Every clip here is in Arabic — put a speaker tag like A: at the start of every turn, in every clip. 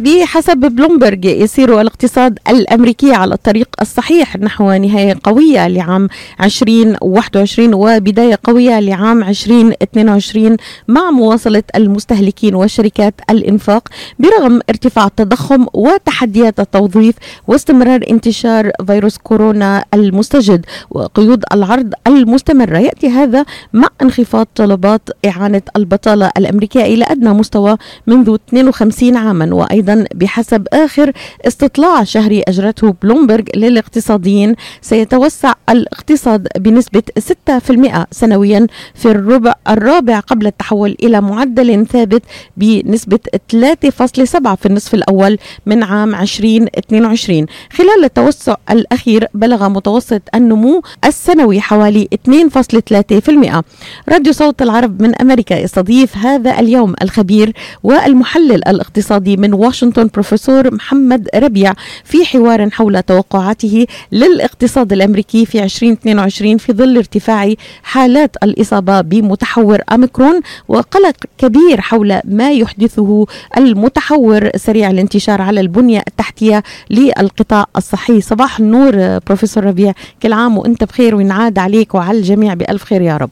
A: بحسب بلومبرج يسير الاقتصاد الأمريكي على الطريق الصحيح نحو نهاية قوية لعام 2021 وبداية قوية لعام 2022 مع مواصلة المستهلكين وشركات الإنفاق برغم ارتفاع التضخم وتحديات التوظيف واستمرار انتشار فيروس كورونا المستجد. وقيود العرض المستمرة يأتي هذا مع انخفاض طلبات إعانة البطالة الأمريكية إلى أدنى مستوى منذ 52 عاما وأيضا بحسب آخر استطلاع شهري أجرته بلومبرج للاقتصاديين سيتوسع الاقتصاد بنسبة 6% سنويا في الربع الرابع قبل التحول إلى معدل ثابت بنسبة 3.7 في النصف الأول من عام 2022 خلال التوسع الأخير بلغ متوسط النمو السنوي حوالي 2.3% راديو صوت العرب من أمريكا يستضيف هذا اليوم الخبير والمحلل الاقتصادي من واشنطن. بروفيسور محمد ربيع في حوار حول توقعاته للاقتصاد الأمريكي في 2022 في ظل ارتفاع حالات الإصابة بمتحور أميكرون وقلق كبير حول ما يحدثه المتحور سريع الانتشار على البنية التحتية للقطاع الصحي. صباح النور بروفيسور ربيع كل عام وأنت بخير وينعاد عليك وعلى الجميع بألف خير يا رب.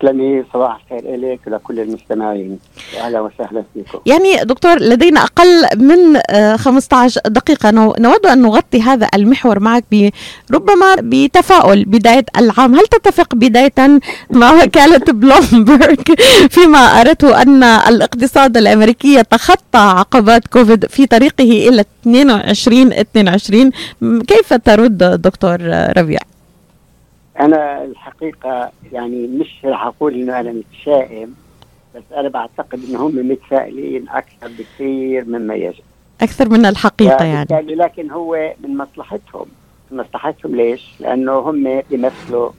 B: تسلمي صباح الخير إليك ولكل المستمعين. أهلا وسهلا فيكم.
A: يعني دكتور لدينا أقل من 15 دقيقة. نود أن نغطي هذا المحور معك ربما بتفاؤل بداية العام. هل تتفق بداية مع وكالة بلومبرج فيما أردته أن الاقتصاد الأمريكي يتخطى عقبات كوفيد في طريقه إلى 22 22 كيف ترد دكتور ربيع؟
B: أنا الحقيقة يعني مش رح أقول إنه أنا متشائم بس أنا بعتقد ان هم متفائلين أكثر بكثير مما يجب
A: أكثر من الحقيقة يعني
B: لكن هو من مصلحتهم من مصلحتهم ليش؟ لأنه هم بيمثلوا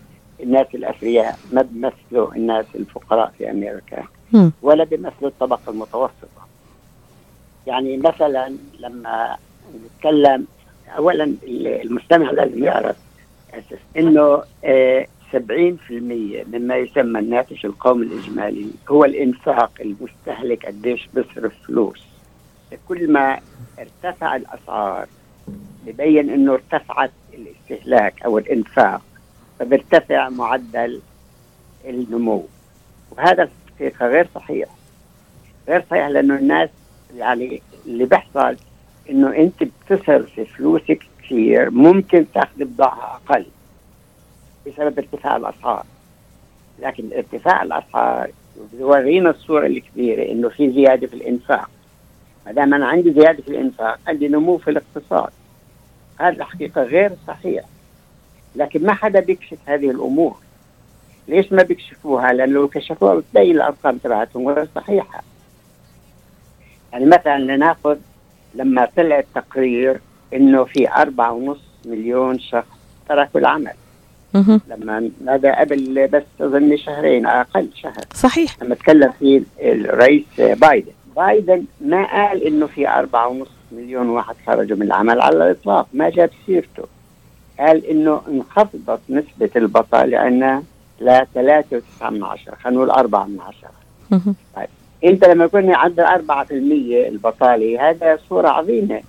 B: الناس الأثرياء ما بيمثلوا الناس الفقراء في أمريكا م. ولا بيمثلوا الطبقة المتوسطة يعني مثلا لما نتكلم اولا المستمع لازم يعرف اسف إنه آه 70% مما يسمى الناتج القومي الإجمالي هو الإنفاق المستهلك قديش بيصرف فلوس. كل ما ارتفع الأسعار ببين إنه ارتفعت الاستهلاك أو الإنفاق فبيرتفع معدل النمو. وهذا الحقيقة غير صحيح. غير صحيح لأنه الناس يعني اللي بيحصل إنه أنت بتصرف فلوسك كثير ممكن تاخذ بضاعة أقل بسبب ارتفاع الأسعار. لكن ارتفاع الأسعار بيورينا الصورة الكبيرة إنه في زيادة في الإنفاق. ما دام أنا عندي زيادة في الإنفاق عندي نمو في الاقتصاد. هذا الحقيقة غير صحيح لكن ما حدا بيكشف هذه الأمور. ليش ما بيكشفوها؟ لأنه لو كشفوها بتبين الأرقام تبعتهم غير صحيحة. يعني مثلا لنأخذ لما طلع التقرير إنه في أربعة ونص مليون شخص تركوا العمل. لما هذا قبل بس أظن شهرين أقل شهر.
A: صحيح.
B: لما تكلم فيه الرئيس بايدن. بايدن ما قال إنه في أربعة ونص مليون واحد خرجوا من العمل على الإطلاق. ما جاب سيرته. قال إنه انخفضت نسبة البطالة عندنا ل 3.9 من عشرة. خلينا نقول 4 من عشرة. طيب. انت لما يكون عندك 4% البطالة هذا صورة عظيمة.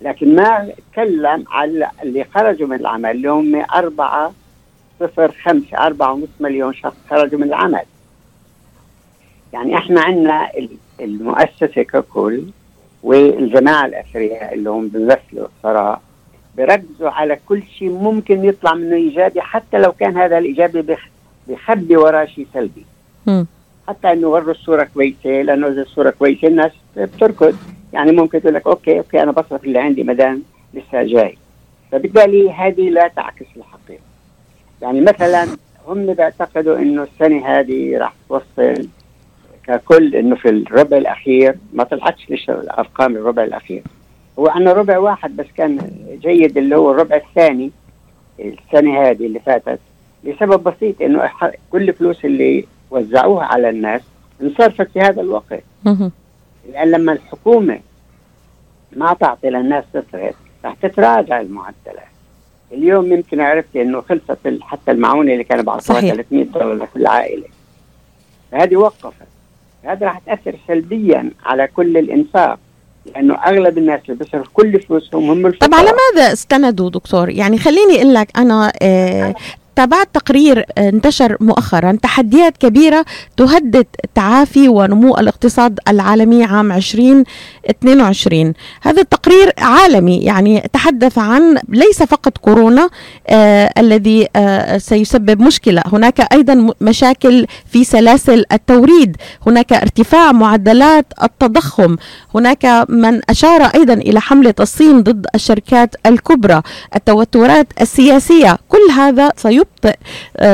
B: لكن ما تكلم على اللي خرجوا من العمل اللي هم أربعة صفر خمسة أربعة ونص مليون شخص خرجوا من العمل. يعني إحنا عندنا المؤسسة ككل والجماعة الأثرياء اللي هم بيمثلوا الثراء بيركزوا على كل شيء ممكن يطلع منه إيجابي حتى لو كان هذا الإيجابي بيخبي وراه شيء سلبي. حتى إنه وروا الصورة كويسة لأنه إذا الصورة كويسة الناس بتركض. يعني ممكن تقول لك okay okay أنا بصرف اللي عندي مدام لسه جاي. فبالتالي هذه لا تعكس الحقيقة. يعني مثلا هم بيعتقدوا إنه السنة هذه راح توصل ككل إنه في الربع الأخير ما طلعتش ليش الأرقام الربع الأخير. هو عندنا ربع واحد بس كان جيد اللي هو الربع الثاني السنة هذه اللي فاتت لسبب بسيط إنه كل فلوس اللي وزعوها على الناس انصرفت في هذا الوقت. لأن لما الحكومة ما تعطي للناس تصرف رح تتراجع المعدلات. اليوم يمكن عرفت إنه خلصت حتى المعونة اللي كانوا بعطوها 300 دولار لكل عائلة. هذه وقفت. هذا راح تأثر سلبيا على كل الإنفاق لأنه أغلب الناس اللي بيصرف كل فلوسهم هم
A: الفقراء طب على ماذا استندوا دكتور؟ يعني خليني أقول لك أنا آه تابعت تقرير آه، انتشر مؤخرا تحديات كبيرة تهدد تعافي ونمو الاقتصاد العالمي عام 2022 هذا التقرير عالمي يعني تحدث عن ليس فقط كورونا آه الذي آه سيسبب مشكلة. هناك أيضا مشاكل في سلاسل التوريد. هناك ارتفاع معدلات التضخم. هناك من أشار أيضا إلى حملة الصين ضد الشركات الكبرى. التوترات السياسية كل هذا سيبقى يبطئ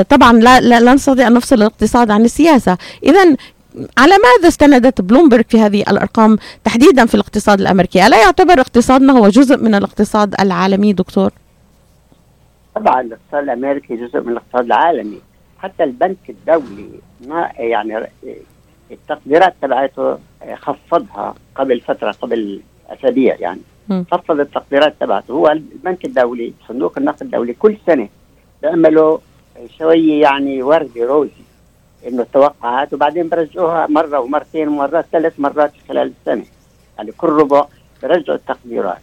A: طبعا لا, لا, لا نستطيع أن نفصل الاقتصاد عن السياسة. إذا على ماذا استندت بلومبرج في هذه الأرقام تحديدا في الاقتصاد الأمريكي؟ ألا يعتبر اقتصادنا هو جزء من الاقتصاد العالمي دكتور؟
B: طبعا الاقتصاد الأمريكي جزء من الاقتصاد العالمي. حتى البنك الدولي ما يعني التقديرات تبعته خفضها قبل فترة قبل أسابيع يعني. خفض التقديرات تبعته. هو البنك الدولي صندوق النقد الدولي كل سنة بيعملوا شوية يعني وردي روزي إنه التوقعات وبعدين برجعوها مرة ومرتين ومرات ثلاث مرات خلال السنة. يعني كل ربع برجعوا التقديرات.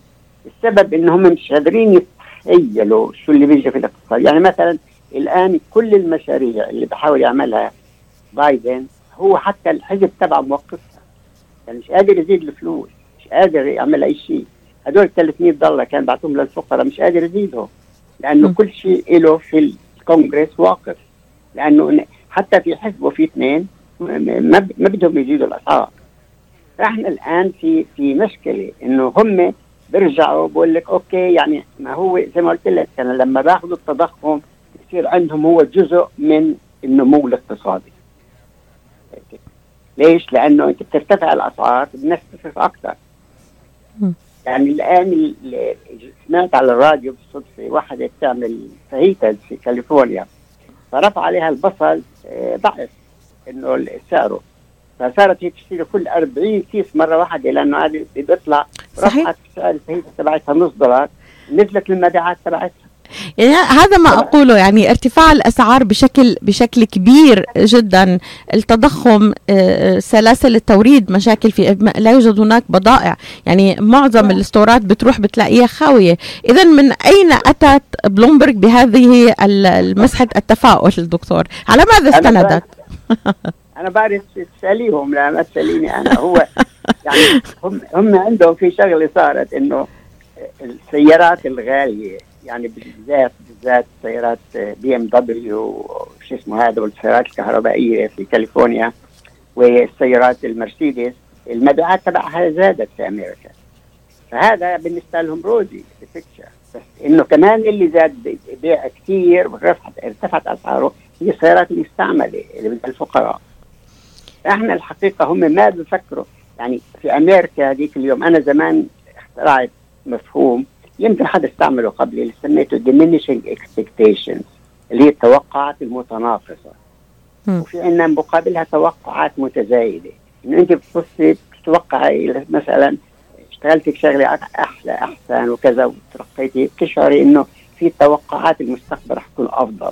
B: السبب إنهم مش قادرين يتخيلوا شو اللي بيجي في الاقتصاد. يعني مثلا الآن كل المشاريع اللي بحاول يعملها بايدن هو حتى الحزب تبعه موقفها. يعني مش قادر يزيد الفلوس مش قادر يعمل أي شيء. هدول 300 دولار كان بعتهم للفقراء مش قادر يزيدهم. لأنه م. كل شيء له في الكونغرس واقف. لأنه حتى في حزب وفي اثنين ما بدهم يزيدوا الاسعار فإحنا الآن في في مشكلة إنه هم بيرجعوا بقول لك أوكي يعني ما هو زي ما قلت لك أنا لما باخذوا التضخم بصير عندهم هو جزء من النمو الاقتصادي. ليش؟ لأنه أنت بترتفع الأسعار الناس تصرف أكثر. يعني الآن سمعت على الراديو بالصدفة واحدة بتعمل فاهيتا في كاليفورنيا. فرفع عليها البصل آه، ضعف إنه سعره. فصارت هي تشتري كل 40 كيس مرة واحدة لأنه هذه بيطلع رفعت سعر الفاهيتا تبعتها نص دولار نزلت المبيعات تبعتها.
A: يعني هذا ما أقوله يعني ارتفاع الأسعار بشكل بشكل كبير جدا التضخم آه، سلاسل التوريد مشاكل في لا يوجد هناك بضائع. يعني معظم. الاستورات بتروح بتلاقيها خاوية. اذا من أين أتت بلومبرج بهذه مسحه التفاؤل دكتور؟ على ماذا استندت؟
B: أنا بعرف تسأليهم لا ما تسأليني أنا. هو يعني هم هم عندهم في شغلة صارت إنه السيارات الغالية يعني بالذات بالذات سيارات BMW شو اسمه هذا والسيارات الكهربائية في كاليفورنيا والسيارات المرسيدس. المبيعات تبعها زادت في أمريكا. فهذا بالنسبة لهم rosy بس إنه كمان اللي زاد بيع كثير ورفعت ارتفعت أسعاره هي السيارات المستعمله اللي بدها الفقراء. إحنا الحقيقة هم ما بفكروا يعني في أمريكا هذيك اليوم أنا زمان اخترعت مفهوم يمكن حد استعمله قبل اللي سميته diminishing expectations اللي هي التوقعات المتناقصة م. وفي عندنا مقابلها توقعات متزايدة. إنه أنت بتصي بتتوقعي مثلا اشتغلتي بشغلة أحلى أحسن وكذا وترقيتي بتشعري إنه في توقعات المستقبل رح تكون أفضل.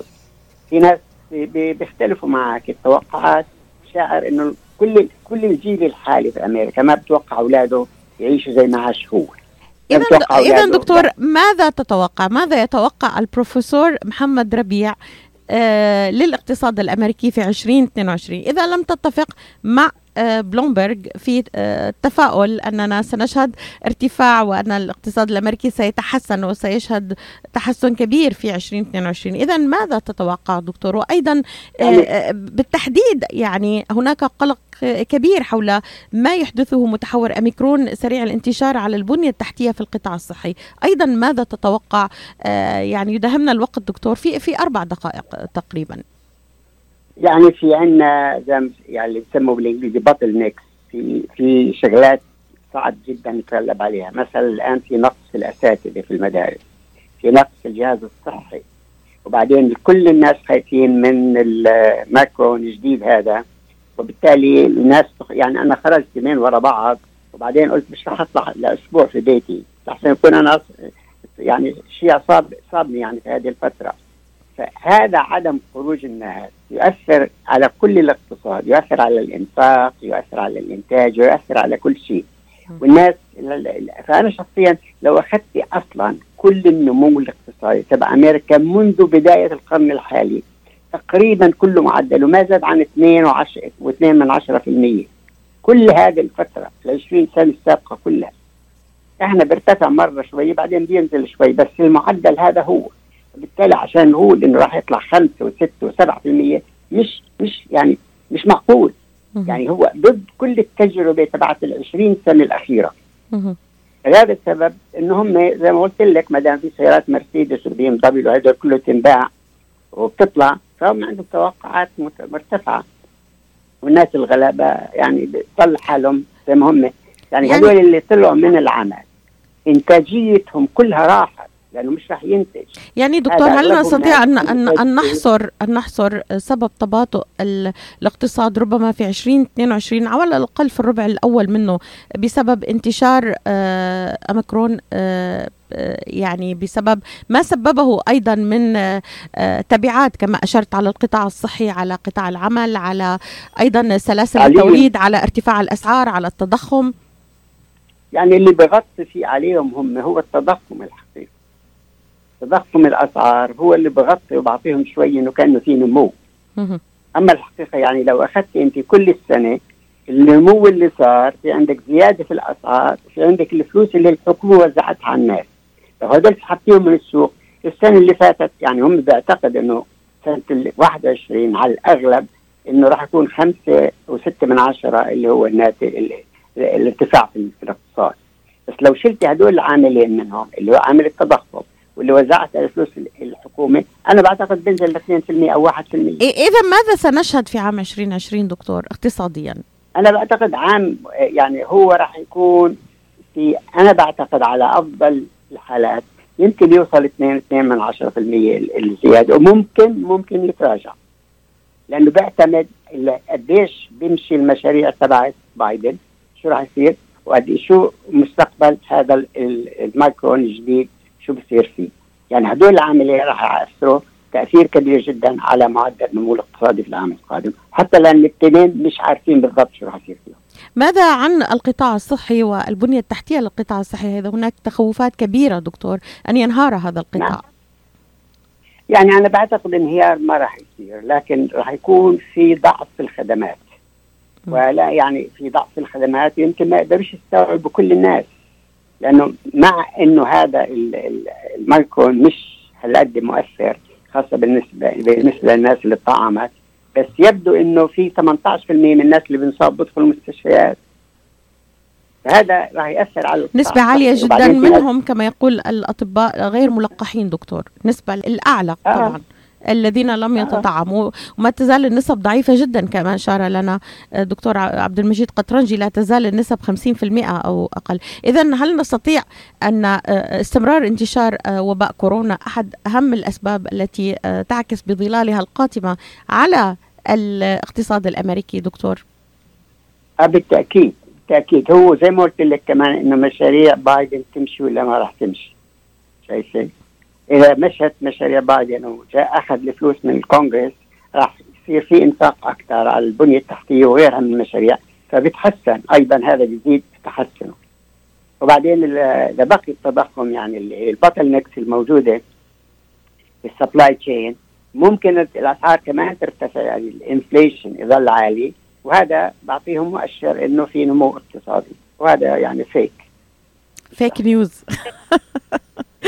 B: في ناس بيختلفوا معك. التوقعات شاعر إنه كل كل الجيل الحالي في أمريكا ما بتوقع أولاده يعيشوا زي ما عاش هو.
A: اذا اذا دكتور ماذا تتوقع؟ ماذا يتوقع البروفيسور محمد ربيع آه للاقتصاد الأمريكي في 2022 إذا لم تتفق مع بلومبرج في آه تفاؤل أننا سنشهد ارتفاع وأن الاقتصاد الأمريكي سيتحسن وسيشهد تحسن كبير في 2022 اذا ماذا تتوقع دكتور؟ وأيضا آه، يعني آه، بالتحديد يعني هناك قلق كبير حول ما يحدثه متحور أميكرون سريع الانتشار على البنية التحتية في القطاع الصحي. أيضا ماذا تتوقع؟ آه، يعني يدهمنا الوقت دكتور في في أربع دقائق تقريبا.
B: يعني في عندنا زي يعني بسموه بالإنجليزي باتل نيكس في في شغلات صعب جدا نتغلب عليها. مثلا الآن في نقص في الأساتذة في المدارس في نقص في الجهاز الصحي. وبعدين كل الناس خايفين من الماكرو الجديد هذا. وبالتالي الناس يعني أنا خرجت يومين ورا بعض. وبعدين قلت مش رح أطلع لأسبوع في بيتي. لحسن يكون أنا يعني شيء صاب صابني يعني في هذه الفترة. فهذا عدم خروج الناس يؤثر على كل الاقتصاد يؤثر على الإنفاق يؤثر على الإنتاج يؤثر على كل شيء. والناس فأنا شخصيا لو أخذت أصلا كل النمو الاقتصادي تبع أمريكا منذ بداية القرن الحالي تقريبا كله معدله ما زاد عن 2 و2 من 10% كل هذه الفترة ال 20 سنة السابقة كلها. إحنا بيرتفع مرة شوي بعدين بينزل شوي بس المعدل هذا هو. بالتالي عشان نقول انه راح يطلع 5 و6 و7% مش مش يعني مش معقول. يعني هو ضد كل التجربة تبعت ال 20 سنة الأخيرة. لهذا السبب إنه هم زي ما قلت لك ما دام في سيارات مرسيدس وبي إم دبليو هذول كله تنباع وبتطلع فهم عندهم توقعات مرتفعة. والناس الغلابة يعني بتطلع حالهم زي ما هم. يعني, يعني هذول اللي طلعوا من العمل إنتاجيتهم كلها راحت. لأنه مش رح ينتج.
A: يعني دكتور هل نستطيع ان ان أن نحصر أن نحصر سبب تباطؤ الاقتصاد ربما في 2022 أو على الأقل في الربع الأول منه بسبب انتشار آه، أميكرون آه، آه، يعني بسبب ما سببه أيضا من تبعات كما أشرت على القطاع الصحي على قطاع العمل على أيضا سلاسل التوريد على ارتفاع الأسعار على التضخم.
B: يعني اللي بغطي فيه عليهم هم هو التضخم الحقيقي. تضخم الأسعار هو اللي بغطي وبعطيهم شوي إنه كأنه في نمو. أما الحقيقة يعني لو اخذت أنت كل السنة النمو اللي صار في عندك زيادة في الأسعار في عندك الفلوس اللي الحكومة وزعتها على الناس. لو هدول سحبتيهم من السوق السنة اللي فاتت يعني هم بيعتقد إنه سنة ال 21 على الأغلب إنه راح يكون خمسة وستة من عشرة اللي هو الناتج الارتفاع في الاقتصاد. بس لو شلتي هدول العاملين منهم اللي هو عامل التضخم واللي وزعت فلوس الحكومة أنا بعتقد بينزل ل 2% أو 1%
A: إذا ماذا سنشهد في عام 2020 دكتور اقتصاديا؟
B: أنا بعتقد عام يعني هو راح يكون في أنا بعتقد على أفضل الحالات يمكن يوصل 2 2 من 10% الزيادة وممكن ممكن يتراجع. لأنه بيعتمد قديش بيمشي المشاريع تبعت بايدن شو راح يصير وقد شو مستقبل هذا المايكرون الجديد. شو بصير فيه. يعني هدول العاملين راح يأثروا تأثير كبير جدا على معدل النمو الاقتصادي في العام القادم. حتى لأن الاثنين مش عارفين بالضبط شو راح يصير فيهم.
A: ماذا عن القطاع الصحي والبنية التحتية للقطاع الصحي؟ هذا هناك تخوفات كبيرة دكتور أن ينهار هذا القطاع. نعم.
B: يعني أنا بعتقد انهيار ما راح يصير لكن راح يكون في ضعف في الخدمات. ولا يعني في ضعف في الخدمات يمكن ما يقدرش يستوعبوا كل الناس. لأنه مع إنه هذا المايكرون مش هالقد مؤثر خاصة بالنسبة بالنسبة للناس اللي طعمت بس يبدو إنه في 18% من الناس اللي بنصاب بيدخلوا المستشفيات هذا راح يأثر على
A: نسبة عالية جدا منهم كما يقول الأطباء غير ملقحين دكتور. نسبة الأعلى آه. طبعا. الذين لم آه. يتطعموا. وما تزال النسب ضعيفة جدا كما أشار لنا الدكتور عبد المجيد قطرنجي لا تزال النسب 50% أو أقل. إذا هل نستطيع أن آه، استمرار انتشار آه، وباء كورونا أحد أهم الأسباب التي تعكس بظلالها القاتمة على الاقتصاد الأمريكي دكتور؟
B: بالتأكيد. بالتأكيد. هو زي ما قلت لك كمان إنه مشاريع بايدن تمشي ولا ما راح تمشي. شايفه إذا مشت مشاريع بايدن وجاء أخذ الفلوس من الكونغرس راح يصير في إنفاق أكثر على البنية التحتية وغيرها من المشاريع فبتحسن أيضا هذا بيزيد تحسنه. وبعدين إذا بقي التضخم يعني ال bottlenecks الموجودة في ال supply chain ممكن الأسعار كمان ترتفع يعني ال inflation يظل عالي وهذا بعطيهم مؤشر إنه في نمو اقتصادي وهذا يعني fake
A: fake news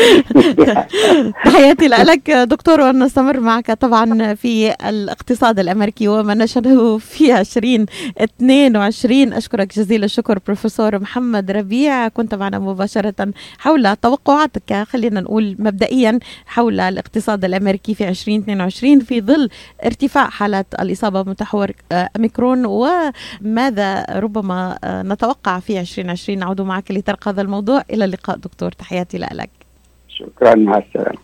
A: تحياتي لك دكتور ونستمر معك طبعا في الاقتصاد الأمريكي وما نشره في 2022 أشكرك جزيل الشكر بروفيسور محمد ربيع. كنت معنا مباشرة حول توقعاتك. خلينا نقول مبدئيا حول الاقتصاد الأمريكي في 2022 في ظل ارتفاع حالات الإصابة بمتحور اميكرون وماذا ربما نتوقع في 2020 نعود معك لترك هذا الموضوع. إلى اللقاء دكتور. تحياتي لك.
B: شكرا مع السلامه